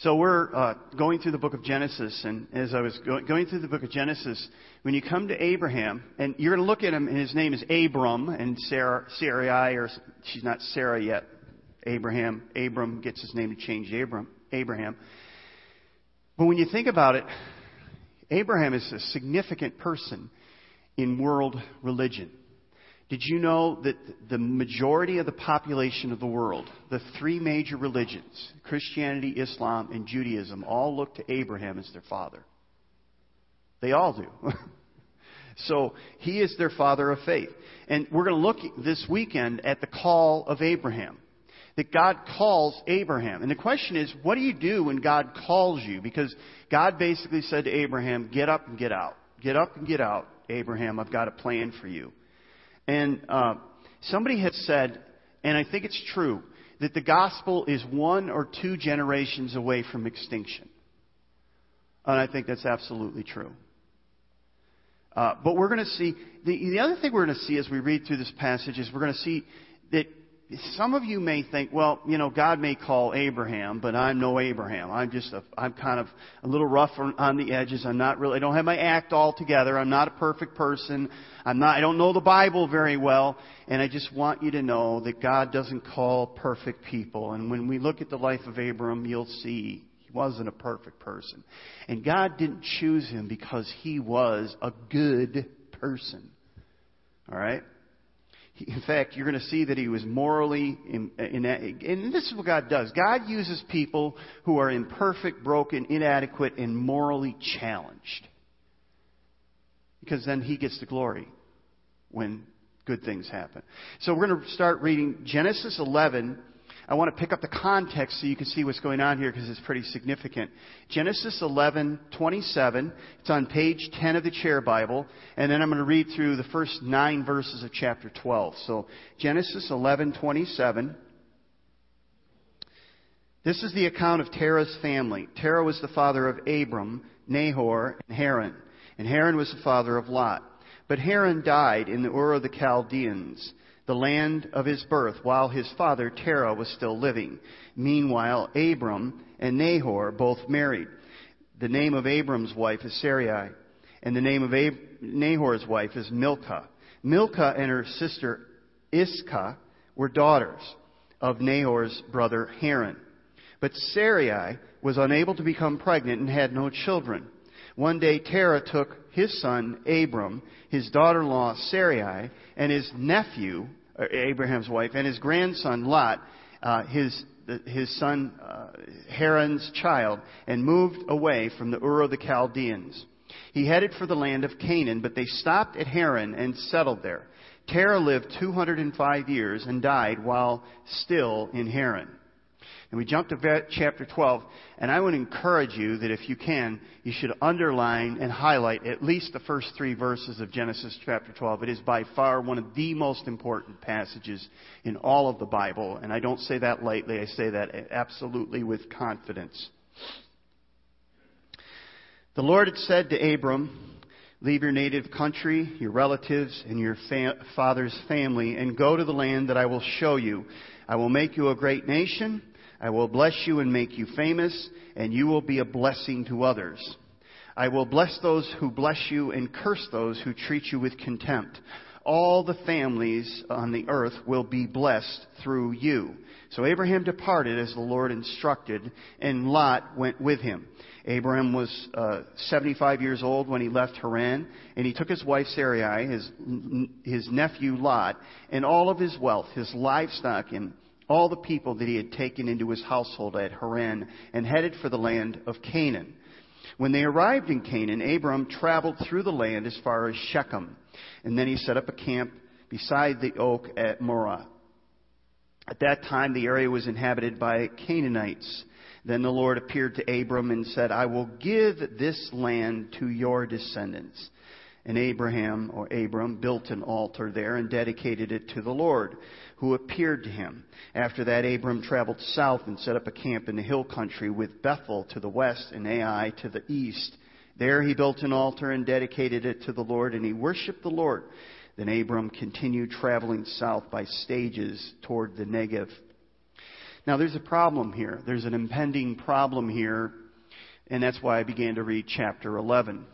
So we're uh, going through the book of Genesis, and as I was go- going through the book of Genesis, when you come to Abraham, and you're going to look at him, and his name is Abram, and Sarah, Sarai, or she's not Sarah yet. Abraham, Abram gets his name to change to Abram, Abraham. But when you think about it, Abraham is a significant person in world religion. Did you know that the majority of the population of the world, the three major religions, Christianity, Islam, and Judaism, all look to Abraham as their father? They all do. so he is their father of faith. And we're going to look this weekend at the call of Abraham. That God calls Abraham. And the question is, what do you do when God calls you? Because God basically said to Abraham, get up and get out. Get up and get out, Abraham. I've got a plan for you. And uh, somebody has said, and I think it's true, that the gospel is one or two generations away from extinction. And I think that's absolutely true. Uh, but we're going to see, the, the other thing we're going to see as we read through this passage is we're going to see that some of you may think, well, you know, God may call Abraham, but I'm no Abraham. I'm just a, I'm kind of a little rough on the edges. I'm not really, I don't have my act all together. I'm not a perfect person. I'm not, I don't know the Bible very well. And I just want you to know that God doesn't call perfect people. And when we look at the life of Abram, you'll see he wasn't a perfect person. And God didn't choose him because he was a good person. All right? In fact, you're going to see that he was morally, in, in, and this is what God does. God uses people who are imperfect, broken, inadequate, and morally challenged. Because then he gets the glory when good things happen. So we're going to start reading Genesis 11, I want to pick up the context so you can see what's going on here because it's pretty significant. Genesis 11:27. It's on page 10 of the Chair Bible, and then I'm going to read through the first nine verses of chapter 12. So Genesis 11:27. This is the account of Terah's family. Terah was the father of Abram, Nahor, and Haran, and Haran was the father of Lot. But Haran died in the Ur of the Chaldeans the land of his birth, while his father Terah was still living. Meanwhile, Abram and Nahor both married. The name of Abram's wife is Sarai, and the name of Ab- Nahor's wife is Milcah. Milcah and her sister Iscah were daughters of Nahor's brother Haran. But Sarai was unable to become pregnant and had no children. One day Terah took his son Abram, his daughter-in-law Sarai, and his nephew, uh, Abraham's wife, and his grandson Lot, uh, his his son uh, Haran's child, and moved away from the Ur of the Chaldeans. He headed for the land of Canaan, but they stopped at Haran and settled there. Terah lived 205 years and died while still in Haran. And we jump to chapter 12, and I would encourage you that if you can, you should underline and highlight at least the first three verses of Genesis chapter 12. It is by far one of the most important passages in all of the Bible, and I don't say that lightly, I say that absolutely with confidence. The Lord had said to Abram, Leave your native country, your relatives, and your fa- father's family, and go to the land that I will show you. I will make you a great nation. I will bless you and make you famous, and you will be a blessing to others. I will bless those who bless you and curse those who treat you with contempt. All the families on the earth will be blessed through you. So Abraham departed as the Lord instructed, and Lot went with him. Abraham was uh, 75 years old when he left Haran, and he took his wife Sarai, his, his nephew Lot, and all of his wealth, his livestock, and all the people that he had taken into his household at Haran and headed for the land of Canaan. When they arrived in Canaan, Abram traveled through the land as far as Shechem, and then he set up a camp beside the oak at Moreh. At that time, the area was inhabited by Canaanites. Then the Lord appeared to Abram and said, I will give this land to your descendants. And Abraham, or Abram, built an altar there and dedicated it to the Lord who appeared to him. After that, Abram traveled south and set up a camp in the hill country with Bethel to the west and Ai to the east. There he built an altar and dedicated it to the Lord, and he worshiped the Lord. Then Abram continued traveling south by stages toward the Negev. Now there's a problem here. There's an impending problem here, and that's why I began to read chapter 11.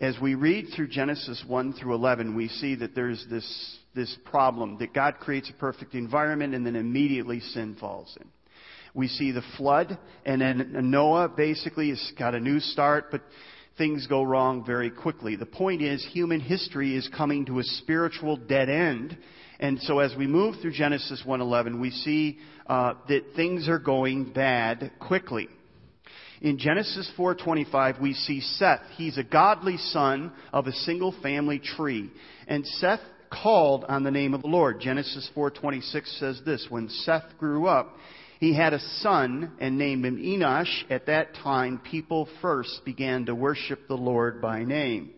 As we read through Genesis 1 through 11, we see that there's this, this problem that God creates a perfect environment and then immediately sin falls in. We see the flood, and then Noah basically has got a new start, but things go wrong very quickly. The point is, human history is coming to a spiritual dead end. And so as we move through Genesis 1:11, we see uh, that things are going bad quickly. In Genesis 4:25, we see Seth. He's a godly son of a single family tree, and Seth called on the name of the Lord. Genesis 4:26 says this: When Seth grew up, he had a son and named him Enosh. At that time, people first began to worship the Lord by name.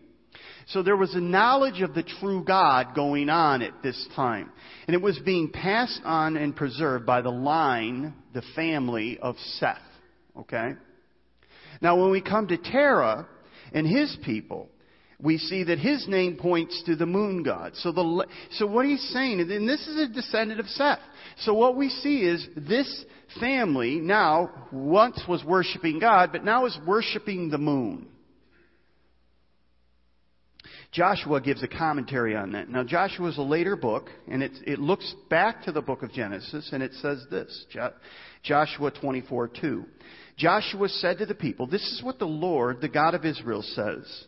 So there was a knowledge of the true God going on at this time. And it was being passed on and preserved by the line, the family of Seth. Okay? Now when we come to Terah and his people, we see that his name points to the moon god. So, the, so what he's saying, and this is a descendant of Seth. So what we see is this family now once was worshiping God, but now is worshiping the moon. Joshua gives a commentary on that. Now, Joshua is a later book, and it, it looks back to the book of Genesis, and it says this Joshua 24 2. Joshua said to the people, This is what the Lord, the God of Israel, says.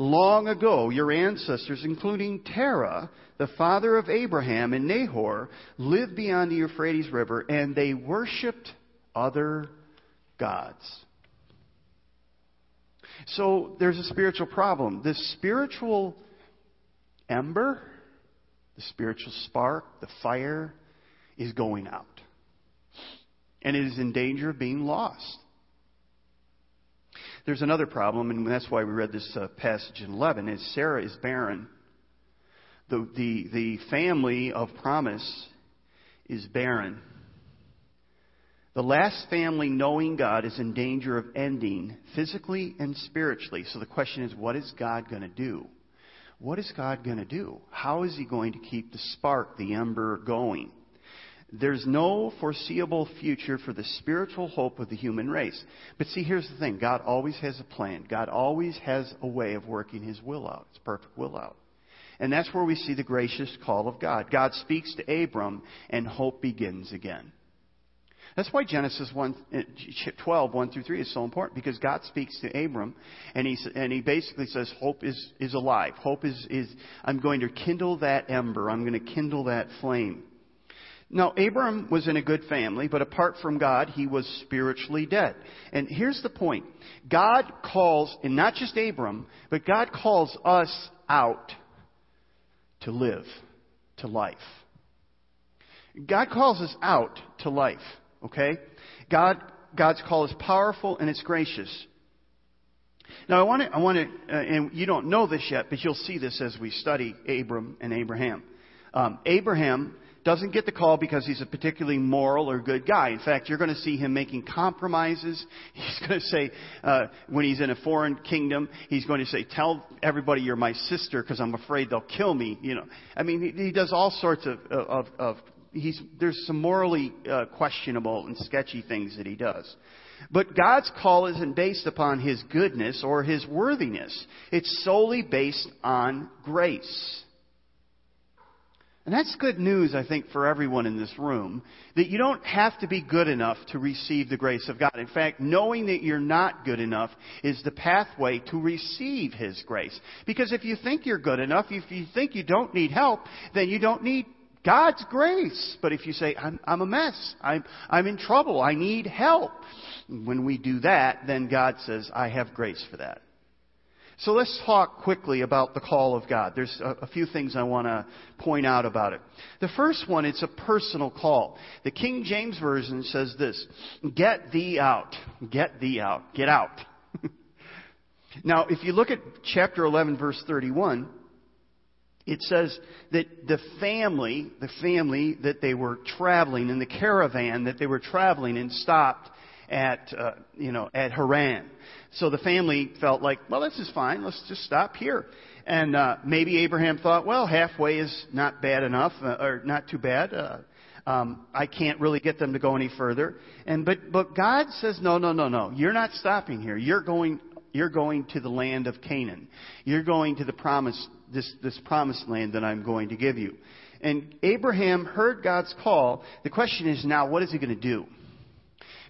Long ago, your ancestors, including Terah, the father of Abraham and Nahor, lived beyond the Euphrates River and they worshiped other gods. So there's a spiritual problem. This spiritual ember, the spiritual spark, the fire, is going out. And it is in danger of being lost. There's another problem, and that's why we read this uh, passage in 11, is Sarah is barren. The, the, the family of promise is barren. The last family knowing God is in danger of ending physically and spiritually. So the question is, what is God going to do? What is God going to do? How is He going to keep the spark, the ember going? There's no foreseeable future for the spiritual hope of the human race. But see, here's the thing God always has a plan, God always has a way of working His will out, His perfect will out. And that's where we see the gracious call of God. God speaks to Abram, and hope begins again. That's why Genesis 1, uh, 12, 1 through 3 is so important because God speaks to Abram and he, and he basically says, Hope is, is alive. Hope is, is, I'm going to kindle that ember. I'm going to kindle that flame. Now, Abram was in a good family, but apart from God, he was spiritually dead. And here's the point God calls, and not just Abram, but God calls us out to live, to life. God calls us out to life, okay? God, God's call is powerful and it's gracious. Now, I want to, I want to, uh, and you don't know this yet, but you'll see this as we study Abram and Abraham. Um, Abraham doesn't get the call because he's a particularly moral or good guy. In fact, you're going to see him making compromises. He's going to say, uh, when he's in a foreign kingdom, he's going to say, "Tell everybody you're my sister because I'm afraid they'll kill me." You know, I mean, he, he does all sorts of of, of he's there's some morally uh, questionable and sketchy things that he does. But God's call isn't based upon his goodness or his worthiness. It's solely based on grace. And that's good news, I think, for everyone in this room, that you don't have to be good enough to receive the grace of God. In fact, knowing that you're not good enough is the pathway to receive His grace. Because if you think you're good enough, if you think you don't need help, then you don't need God's grace. But if you say, I'm, I'm a mess, I'm, I'm in trouble, I need help, when we do that, then God says, I have grace for that. So let's talk quickly about the call of God. There's a, a few things I want to point out about it. The first one, it's a personal call. The King James Version says this, get thee out. Get thee out. Get out. now, if you look at chapter 11 verse 31, it says that the family, the family that they were traveling in the caravan that they were traveling in stopped at, uh, you know, at Haran. So the family felt like, well, this is fine. Let's just stop here. And uh, maybe Abraham thought, well, halfway is not bad enough, uh, or not too bad. Uh, Um, I can't really get them to go any further. And but but God says, no, no, no, no. You're not stopping here. You're going. You're going to the land of Canaan. You're going to the promise this this promised land that I'm going to give you. And Abraham heard God's call. The question is now, what is he going to do?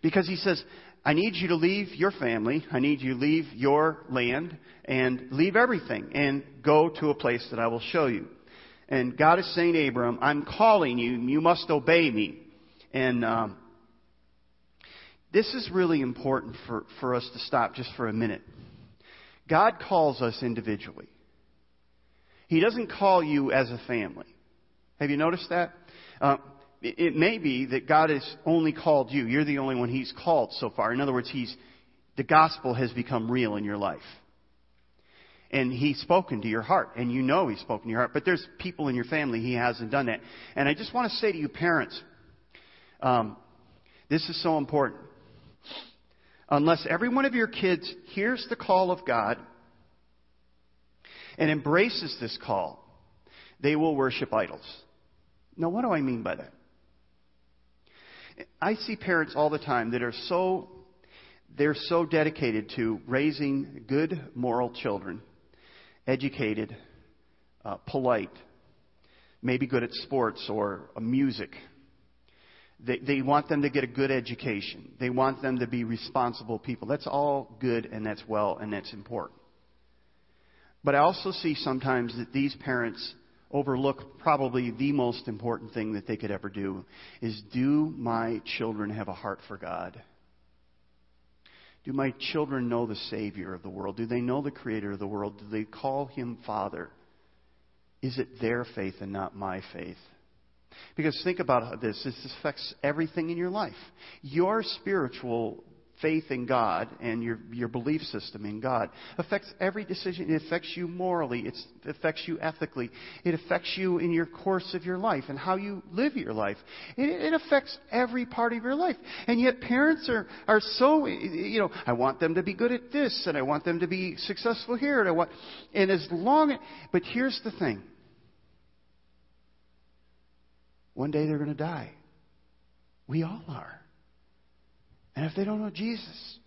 Because he says, I need you to leave your family. I need you to leave your land and leave everything and go to a place that I will show you. And God is saying to Abram, I'm calling you. You must obey me. And um, this is really important for, for us to stop just for a minute. God calls us individually. He doesn't call you as a family. Have you noticed that? Uh, it may be that God has only called you. You're the only one He's called so far. In other words, He's, the gospel has become real in your life. And He's spoken to your heart, and you know He's spoken to your heart. But there's people in your family He hasn't done that. And I just want to say to you, parents, um, this is so important. Unless every one of your kids hears the call of God and embraces this call, they will worship idols. Now, what do I mean by that? I see parents all the time that are so they're so dedicated to raising good moral children, educated, uh, polite, maybe good at sports or uh, music. They, they want them to get a good education. They want them to be responsible people. That's all good and that's well and that's important. But I also see sometimes that these parents overlook probably the most important thing that they could ever do is do my children have a heart for God? Do my children know the Savior of the world? Do they know the Creator of the world? Do they call Him Father? Is it their faith and not my faith? Because think about this. This affects everything in your life. Your spiritual faith in God and your, your belief system in God affects every decision. It affects you morally. It's, it affects you ethically. It affects you in your course of your life and how you live your life. It, it affects every part of your life. And yet parents are, are so, you know, I want them to be good at this and I want them to be successful here and I want, and as long, but here's the thing. One day they're going to die. We all are. And if they don't know Jesus,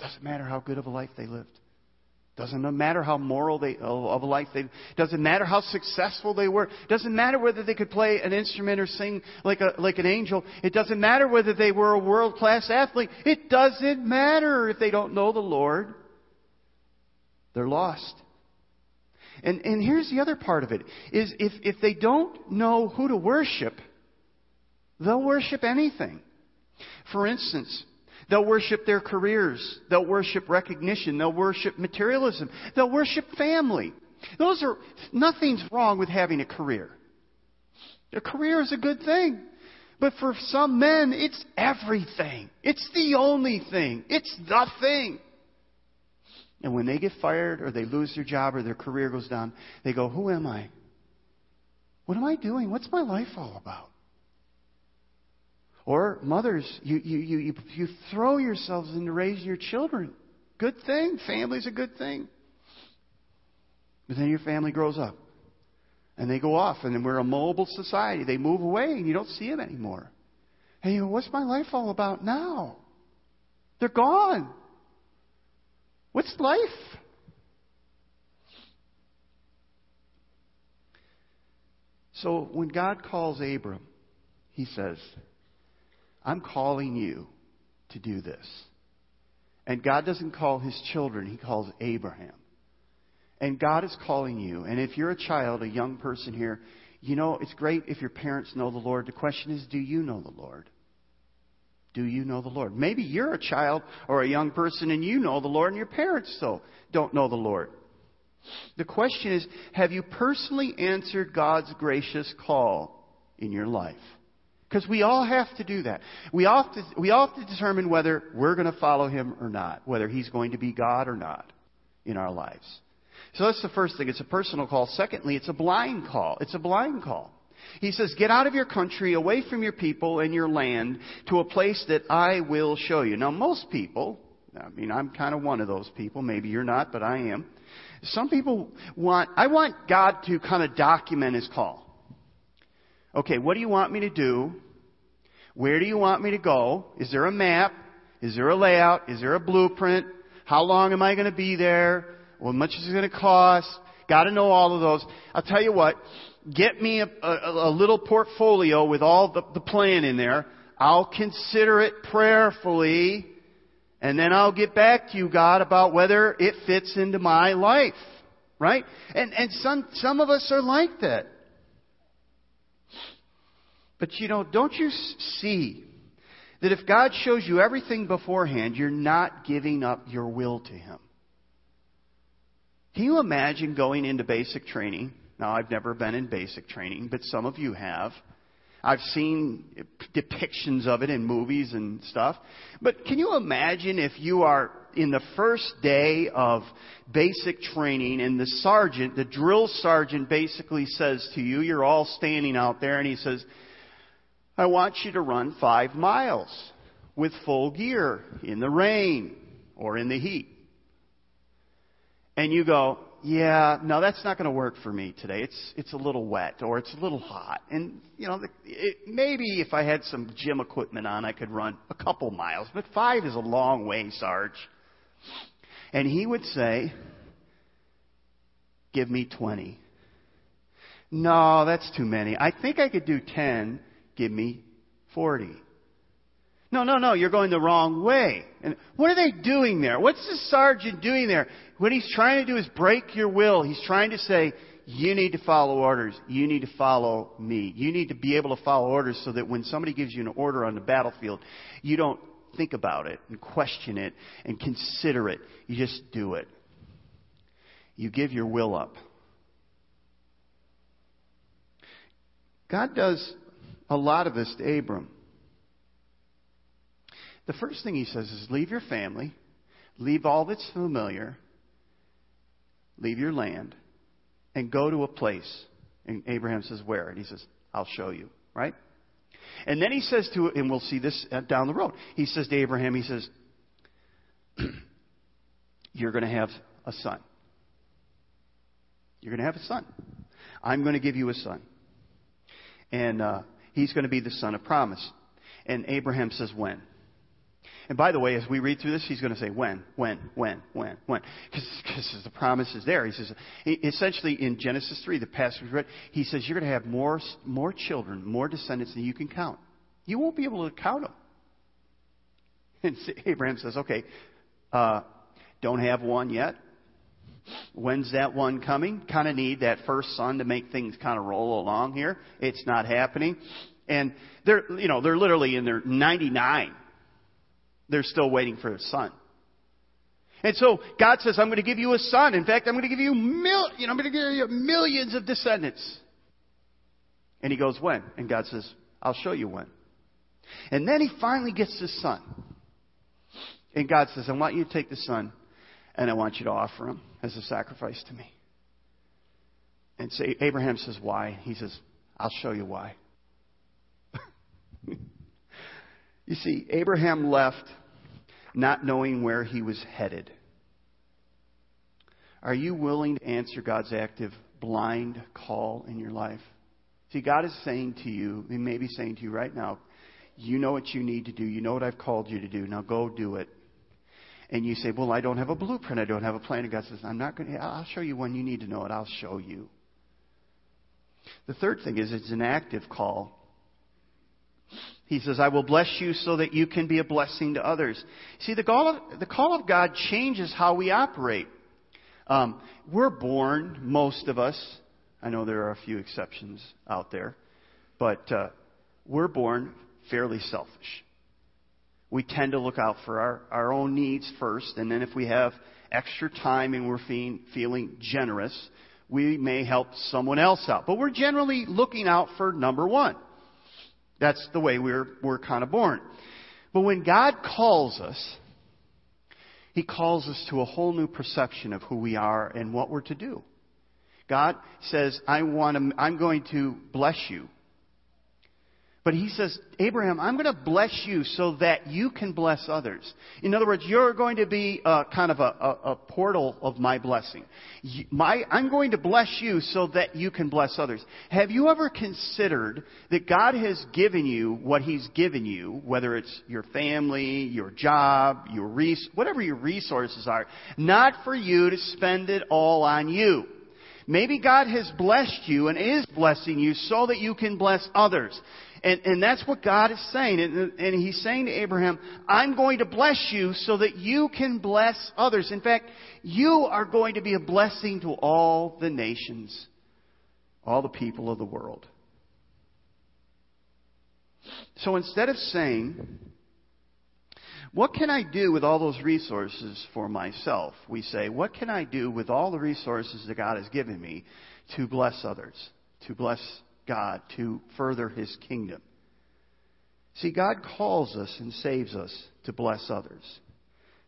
doesn't matter how good of a life they lived. Doesn't matter how moral they of a life they doesn't matter how successful they were. Doesn't matter whether they could play an instrument or sing like a like an angel. It doesn't matter whether they were a world class athlete. It doesn't matter if they don't know the Lord. They're lost. And and here's the other part of it is if if they don't know who to worship, they'll worship anything. For instance, They'll worship their careers. They'll worship recognition. They'll worship materialism. They'll worship family. Those are, nothing's wrong with having a career. A career is a good thing. But for some men, it's everything. It's the only thing. It's the thing. And when they get fired or they lose their job or their career goes down, they go, Who am I? What am I doing? What's my life all about? Or mothers, you, you, you, you throw yourselves into raising your children. Good thing. Family's a good thing. But then your family grows up. And they go off, and then we're a mobile society. They move away, and you don't see them anymore. Go, what's my life all about now? They're gone. What's life? So when God calls Abram, he says, I'm calling you to do this. And God doesn't call his children, he calls Abraham. And God is calling you. And if you're a child, a young person here, you know, it's great if your parents know the Lord. The question is, do you know the Lord? Do you know the Lord? Maybe you're a child or a young person and you know the Lord and your parents still don't know the Lord. The question is, have you personally answered God's gracious call in your life? Because we all have to do that. We all, have to, we all have to determine whether we're going to follow him or not, whether he's going to be God or not in our lives. So that's the first thing. It's a personal call. Secondly, it's a blind call. It's a blind call. He says, Get out of your country, away from your people and your land, to a place that I will show you. Now, most people, I mean, I'm kind of one of those people. Maybe you're not, but I am. Some people want, I want God to kind of document his call okay, what do you want me to do? Where do you want me to go? Is there a map? Is there a layout? Is there a blueprint? How long am I going to be there? How much is it going to cost? Got to know all of those. I'll tell you what. Get me a, a, a little portfolio with all the, the plan in there. I'll consider it prayerfully, and then I'll get back to you, God, about whether it fits into my life. Right? And, and some, some of us are like that. But you know, don't you see that if God shows you everything beforehand, you're not giving up your will to Him? Can you imagine going into basic training? Now, I've never been in basic training, but some of you have. I've seen depictions of it in movies and stuff. But can you imagine if you are in the first day of basic training and the sergeant, the drill sergeant basically says to you, you're all standing out there and he says, I want you to run five miles with full gear in the rain or in the heat. And you go, yeah, no, that's not going to work for me today. It's it's a little wet or it's a little hot, and you know, it, maybe if I had some gym equipment on, I could run a couple miles. But five is a long way, Sarge. And he would say, "Give me twenty. No, that's too many. I think I could do ten. Give me forty. No, no, no, you're going the wrong way. And what are they doing there? What's the sergeant doing there? What he's trying to do is break your will. He's trying to say, you need to follow orders. You need to follow me. You need to be able to follow orders so that when somebody gives you an order on the battlefield, you don't think about it and question it and consider it. You just do it. You give your will up. God does a lot of this to Abram. The first thing he says is leave your family, leave all that's familiar, leave your land, and go to a place. And Abraham says, Where? And he says, I'll show you, right? And then he says to, and we'll see this down the road, he says to Abraham, he says, You're going to have a son. You're going to have a son. I'm going to give you a son. And uh, he's going to be the son of promise. And Abraham says, When? And by the way, as we read through this, he's going to say when, when, when, when, when. Because the promise is there. He says, essentially in Genesis 3, the passage read, he says, you're going to have more, more children, more descendants than you can count. You won't be able to count them. And Abraham says, okay, uh, don't have one yet. When's that one coming? Kind of need that first son to make things kind of roll along here. It's not happening. And they're, you know, they're literally in their 99 they're still waiting for a son. And so God says, I'm going to give you a son. In fact, I'm going to give you mil- you know, I'm going to give you millions of descendants. And he goes, when? And God says, I'll show you when. And then he finally gets his son. And God says, I want you to take the son and I want you to offer him as a sacrifice to me. And say, Abraham says, why? He says, I'll show you why. You see, Abraham left not knowing where he was headed. Are you willing to answer God's active blind call in your life? See, God is saying to you, He may be saying to you right now, you know what you need to do. You know what I've called you to do. Now go do it. And you say, well, I don't have a blueprint. I don't have a plan. And God says, I'm not going to, I'll show you when you need to know it. I'll show you. The third thing is it's an active call. He says, I will bless you so that you can be a blessing to others. See, the call of, the call of God changes how we operate. Um, we're born, most of us, I know there are a few exceptions out there, but uh, we're born fairly selfish. We tend to look out for our, our own needs first, and then if we have extra time and we're feeling, feeling generous, we may help someone else out. But we're generally looking out for number one. That's the way we're, we're kind of born. But when God calls us, He calls us to a whole new perception of who we are and what we're to do. God says, I want to, I'm going to bless you. But he says, Abraham, I'm going to bless you so that you can bless others. In other words, you're going to be a, kind of a, a, a portal of my blessing. My, I'm going to bless you so that you can bless others. Have you ever considered that God has given you what He's given you, whether it's your family, your job, your res- whatever your resources are, not for you to spend it all on you. Maybe God has blessed you and is blessing you so that you can bless others. And, and that's what God is saying. And, and He's saying to Abraham, I'm going to bless you so that you can bless others. In fact, you are going to be a blessing to all the nations, all the people of the world. So instead of saying, what can I do with all those resources for myself? We say, what can I do with all the resources that God has given me to bless others, to bless God to further His kingdom. See, God calls us and saves us to bless others.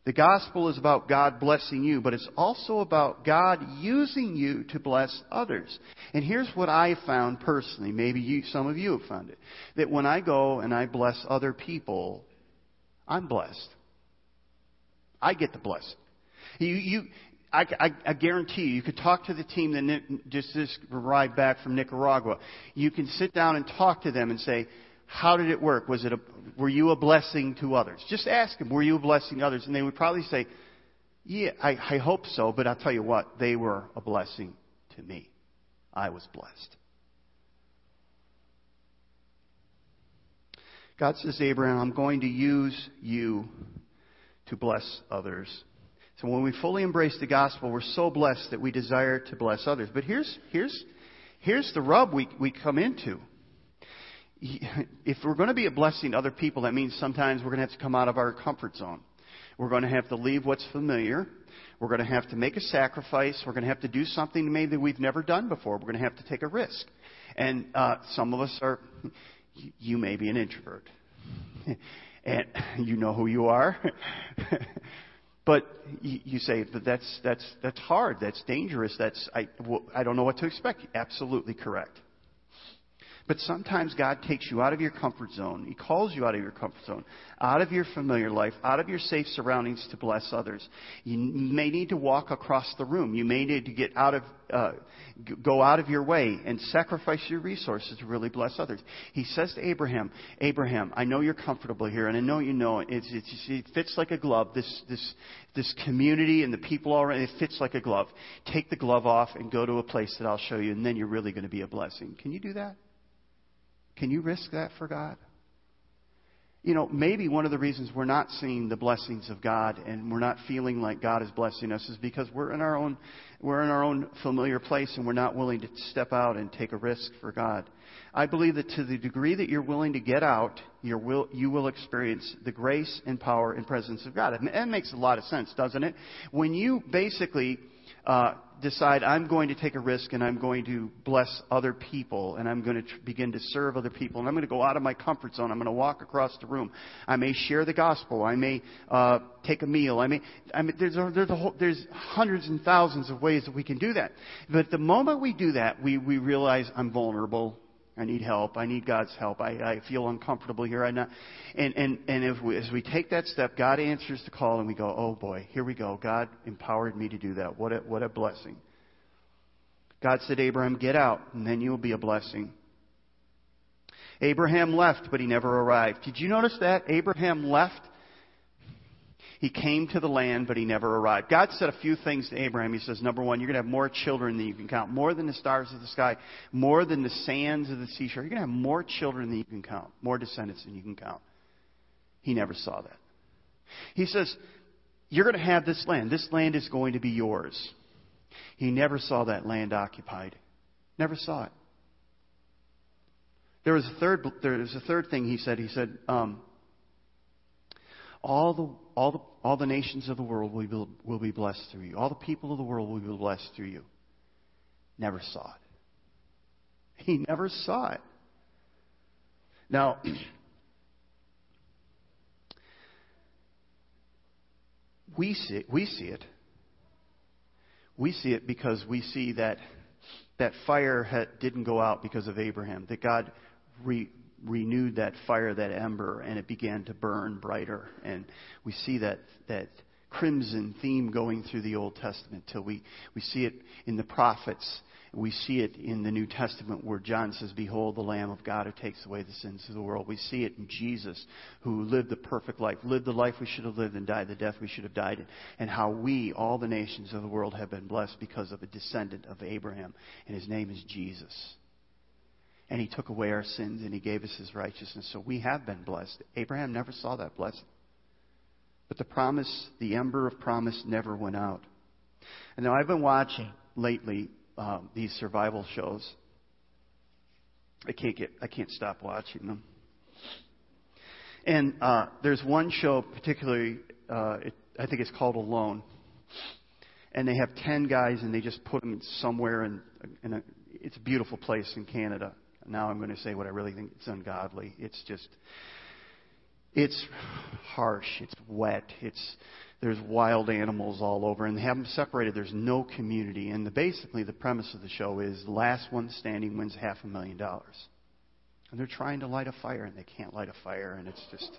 The gospel is about God blessing you, but it's also about God using you to bless others. And here's what I found personally. Maybe you, some of you have found it. That when I go and I bless other people, I'm blessed. I get the blessing. You, you, I, I, I, guarantee you, you could talk to the team that just, just arrived back from Nicaragua. You can sit down and talk to them and say, how did it work? Was it a, were you a blessing to others? Just ask them, were you a blessing to others? And they would probably say, yeah, I, I hope so, but I'll tell you what, they were a blessing to me. I was blessed. God says, Abraham, I'm going to use you to bless others. So when we fully embrace the gospel, we're so blessed that we desire to bless others. But here's, here's, here's the rub we, we come into. If we're going to be a blessing to other people, that means sometimes we're going to have to come out of our comfort zone. We're going to have to leave what's familiar. We're going to have to make a sacrifice. We're going to have to do something maybe we've never done before. We're going to have to take a risk. And uh, some of us are, you may be an introvert. and you know who you are. But you say, but that's, that's, that's hard. That's dangerous. That's, I, I don't know what to expect. Absolutely correct. But sometimes God takes you out of your comfort zone. He calls you out of your comfort zone, out of your familiar life, out of your safe surroundings to bless others. You may need to walk across the room. You may need to get out of, uh, go out of your way and sacrifice your resources to really bless others. He says to Abraham, Abraham, I know you're comfortable here, and I know you know it. It's, it's, it fits like a glove. This, this, this community and the people already, it fits like a glove. Take the glove off and go to a place that I'll show you, and then you're really going to be a blessing. Can you do that? Can you risk that for God? You know, maybe one of the reasons we're not seeing the blessings of God and we're not feeling like God is blessing us is because we're in our own we're in our own familiar place and we're not willing to step out and take a risk for God. I believe that to the degree that you're willing to get out, you will, you will experience the grace and power and presence of God. And that makes a lot of sense, doesn't it? When you basically uh, decide I'm going to take a risk and I'm going to bless other people and I'm going to tr- begin to serve other people and I'm going to go out of my comfort zone. I'm going to walk across the room. I may share the gospel. I may uh, take a meal. I may. I mean, there's a, there's a whole, there's hundreds and thousands of ways that we can do that. But the moment we do that, we we realize I'm vulnerable. I need help. I need God's help. I, I feel uncomfortable here. I not, and and and if we, as we take that step, God answers the call, and we go, "Oh boy, here we go. God empowered me to do that. What a what a blessing." God said, "Abraham, get out, and then you will be a blessing." Abraham left, but he never arrived. Did you notice that Abraham left? He came to the land, but he never arrived. God said a few things to Abraham. He says, number one, you're going to have more children than you can count, more than the stars of the sky, more than the sands of the seashore. You're going to have more children than you can count, more descendants than you can count. He never saw that. He says, you're going to have this land. This land is going to be yours. He never saw that land occupied. Never saw it. There was a third. There was a third thing he said. He said, um, all the all the all the nations of the world will be, will be blessed through you. All the people of the world will be blessed through you. Never saw it. He never saw it. Now, we see we see it. We see it because we see that that fire didn't go out because of Abraham. That God re, renewed that fire, that ember, and it began to burn brighter. And we see that that crimson theme going through the Old Testament till we, we see it in the prophets. We see it in the New Testament where John says, Behold the Lamb of God who takes away the sins of the world. We see it in Jesus who lived the perfect life, lived the life we should have lived and died the death we should have died in. And how we, all the nations of the world, have been blessed because of a descendant of Abraham. And his name is Jesus. And he took away our sins and he gave us his righteousness. So we have been blessed. Abraham never saw that blessing. But the promise, the ember of promise, never went out. And now I've been watching lately um, these survival shows. I can't get, I can't stop watching them. And uh, there's one show particularly, uh, it, I think it's called Alone. And they have ten guys, and they just put them somewhere in, in a. It's a beautiful place in Canada. Now I'm going to say what I really think it's ungodly. It's just, it's harsh. It's wet. It's there's wild animals all over, and they have them separated. There's no community. And the, basically, the premise of the show is last one standing wins half a million dollars. And they're trying to light a fire, and they can't light a fire, and it's just.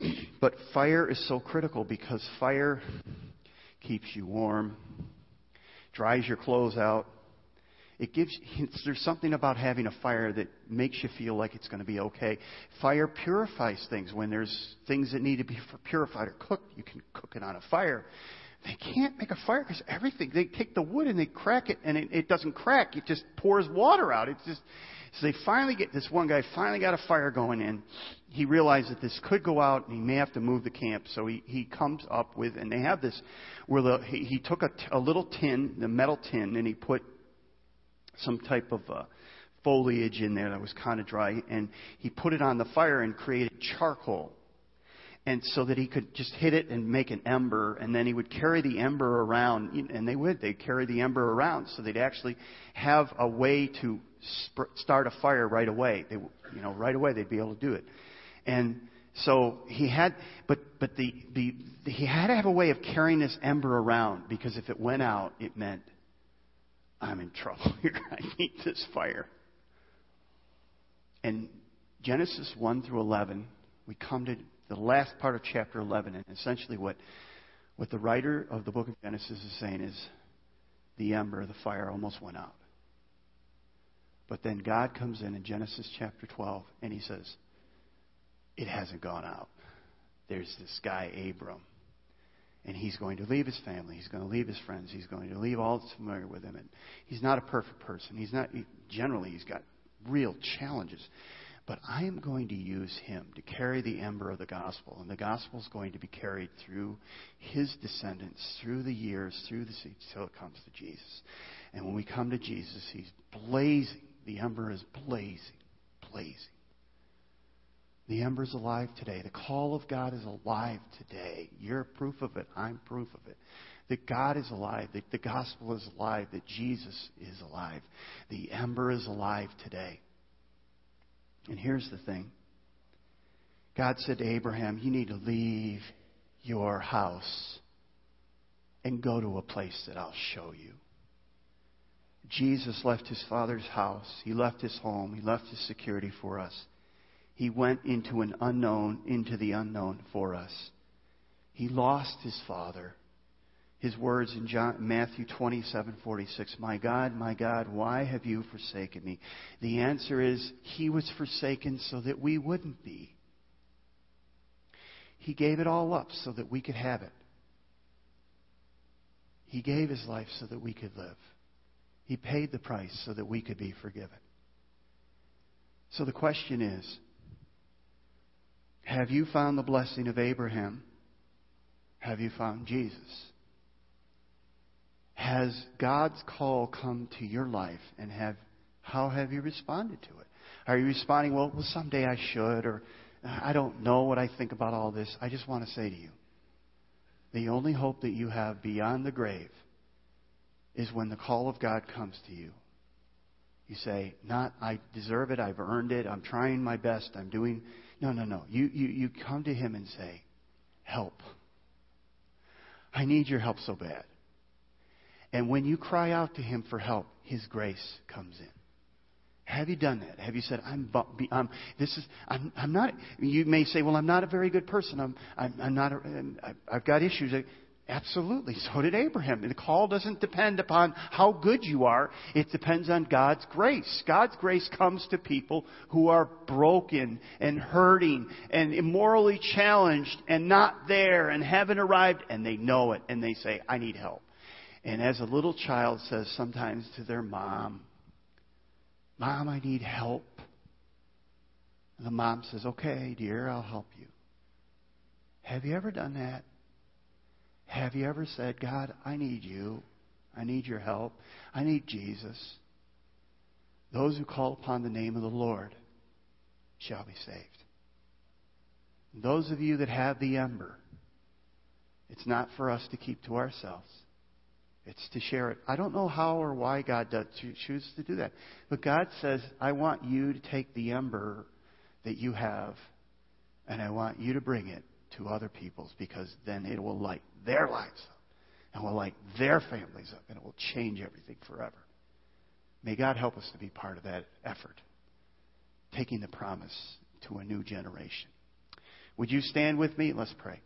but fire is so critical because fire keeps you warm, dries your clothes out, it gives, there's something about having a fire that makes you feel like it's going to be okay. Fire purifies things. When there's things that need to be purified or cooked, you can cook it on a fire. They can't make a fire because everything, they take the wood and they crack it and it, it doesn't crack. It just pours water out. It's just, so they finally get, this one guy finally got a fire going in. He realized that this could go out and he may have to move the camp. So he, he comes up with, and they have this, where the, he, he took a, a little tin, the metal tin, and he put some type of uh, foliage in there that was kind of dry, and he put it on the fire and created charcoal. And so that he could just hit it and make an ember, and then he would carry the ember around, and they would. They'd carry the ember around, so they'd actually have a way to sp- start a fire right away. They, you know, right away they'd be able to do it. And so he had, but but the, the, the he had to have a way of carrying this ember around because if it went out, it meant I'm in trouble here. I need this fire. And Genesis 1 through 11, we come to the last part of chapter 11, and essentially what, what the writer of the book of Genesis is saying is the ember, the fire almost went out. But then God comes in in Genesis chapter 12, and he says, It hasn't gone out. There's this guy, Abram and he's going to leave his family. He's going to leave his friends. He's going to leave all that's familiar with him. And he's not a perfect person. He's not, he, generally, he's got real challenges. But I am going to use him to carry the ember of the gospel. And the gospel is going to be carried through his descendants, through the years, through the seeds, till it comes to Jesus. And when we come to Jesus, he's blazing. The ember is blazing, blazing. The ember's alive today. The call of God is alive today. You're proof of it. I'm proof of it. That God is alive. That the gospel is alive. That Jesus is alive. The ember is alive today. And here's the thing God said to Abraham, You need to leave your house and go to a place that I'll show you. Jesus left his father's house. He left his home. He left his security for us. He went into an unknown, into the unknown for us. He lost his father. His words in John, Matthew 27:46, "My God, my God, why have you forsaken me?" The answer is he was forsaken so that we wouldn't be. He gave it all up so that we could have it. He gave his life so that we could live. He paid the price so that we could be forgiven. So the question is, have you found the blessing of Abraham? Have you found Jesus? Has God's call come to your life and have how have you responded to it? Are you responding, well, well someday I should, or I don't know what I think about all this? I just want to say to you, the only hope that you have beyond the grave is when the call of God comes to you. You say, not, I deserve it, I've earned it, I'm trying my best, I'm doing no, no, no. You, you, you come to Him and say, Help. I need your help so bad. And when you cry out to Him for help, His grace comes in. Have you done that? Have you said, I'm, I'm this is, I'm, I'm not, you may say, well, I'm not a very good person. I'm, I'm, I'm not, a, I've got issues. Absolutely. So did Abraham. The call doesn't depend upon how good you are. It depends on God's grace. God's grace comes to people who are broken and hurting and immorally challenged and not there and haven't arrived and they know it and they say, I need help. And as a little child says sometimes to their mom, Mom, I need help. And the mom says, Okay, dear, I'll help you. Have you ever done that? Have you ever said, God, I need you. I need your help. I need Jesus. Those who call upon the name of the Lord shall be saved. Those of you that have the ember, it's not for us to keep to ourselves. It's to share it. I don't know how or why God does, chooses to do that. But God says, I want you to take the ember that you have and I want you to bring it to other people's because then it will light their lives up and will light their families up and it will change everything forever. May God help us to be part of that effort, taking the promise to a new generation. Would you stand with me? Let's pray.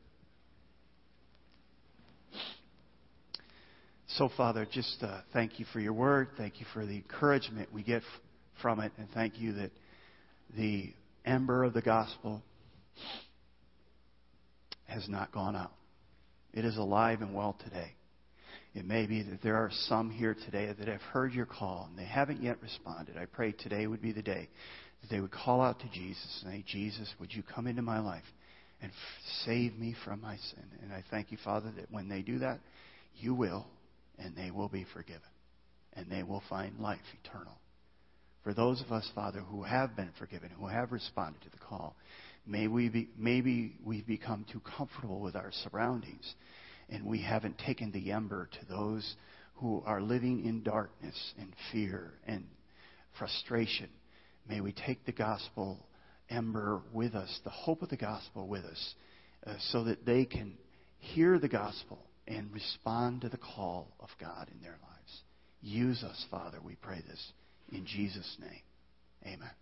So, Father, just uh, thank you for your word. Thank you for the encouragement we get f- from it. And thank you that the ember of the gospel has not gone out. It is alive and well today. It may be that there are some here today that have heard your call and they haven't yet responded. I pray today would be the day that they would call out to Jesus and say, Jesus, would you come into my life and f- save me from my sin? And I thank you, Father, that when they do that, you will, and they will be forgiven, and they will find life eternal. For those of us, Father, who have been forgiven, who have responded to the call, May we be, maybe we've become too comfortable with our surroundings and we haven't taken the ember to those who are living in darkness and fear and frustration. May we take the gospel ember with us, the hope of the gospel with us, uh, so that they can hear the gospel and respond to the call of God in their lives. Use us, Father, we pray this in Jesus' name. Amen.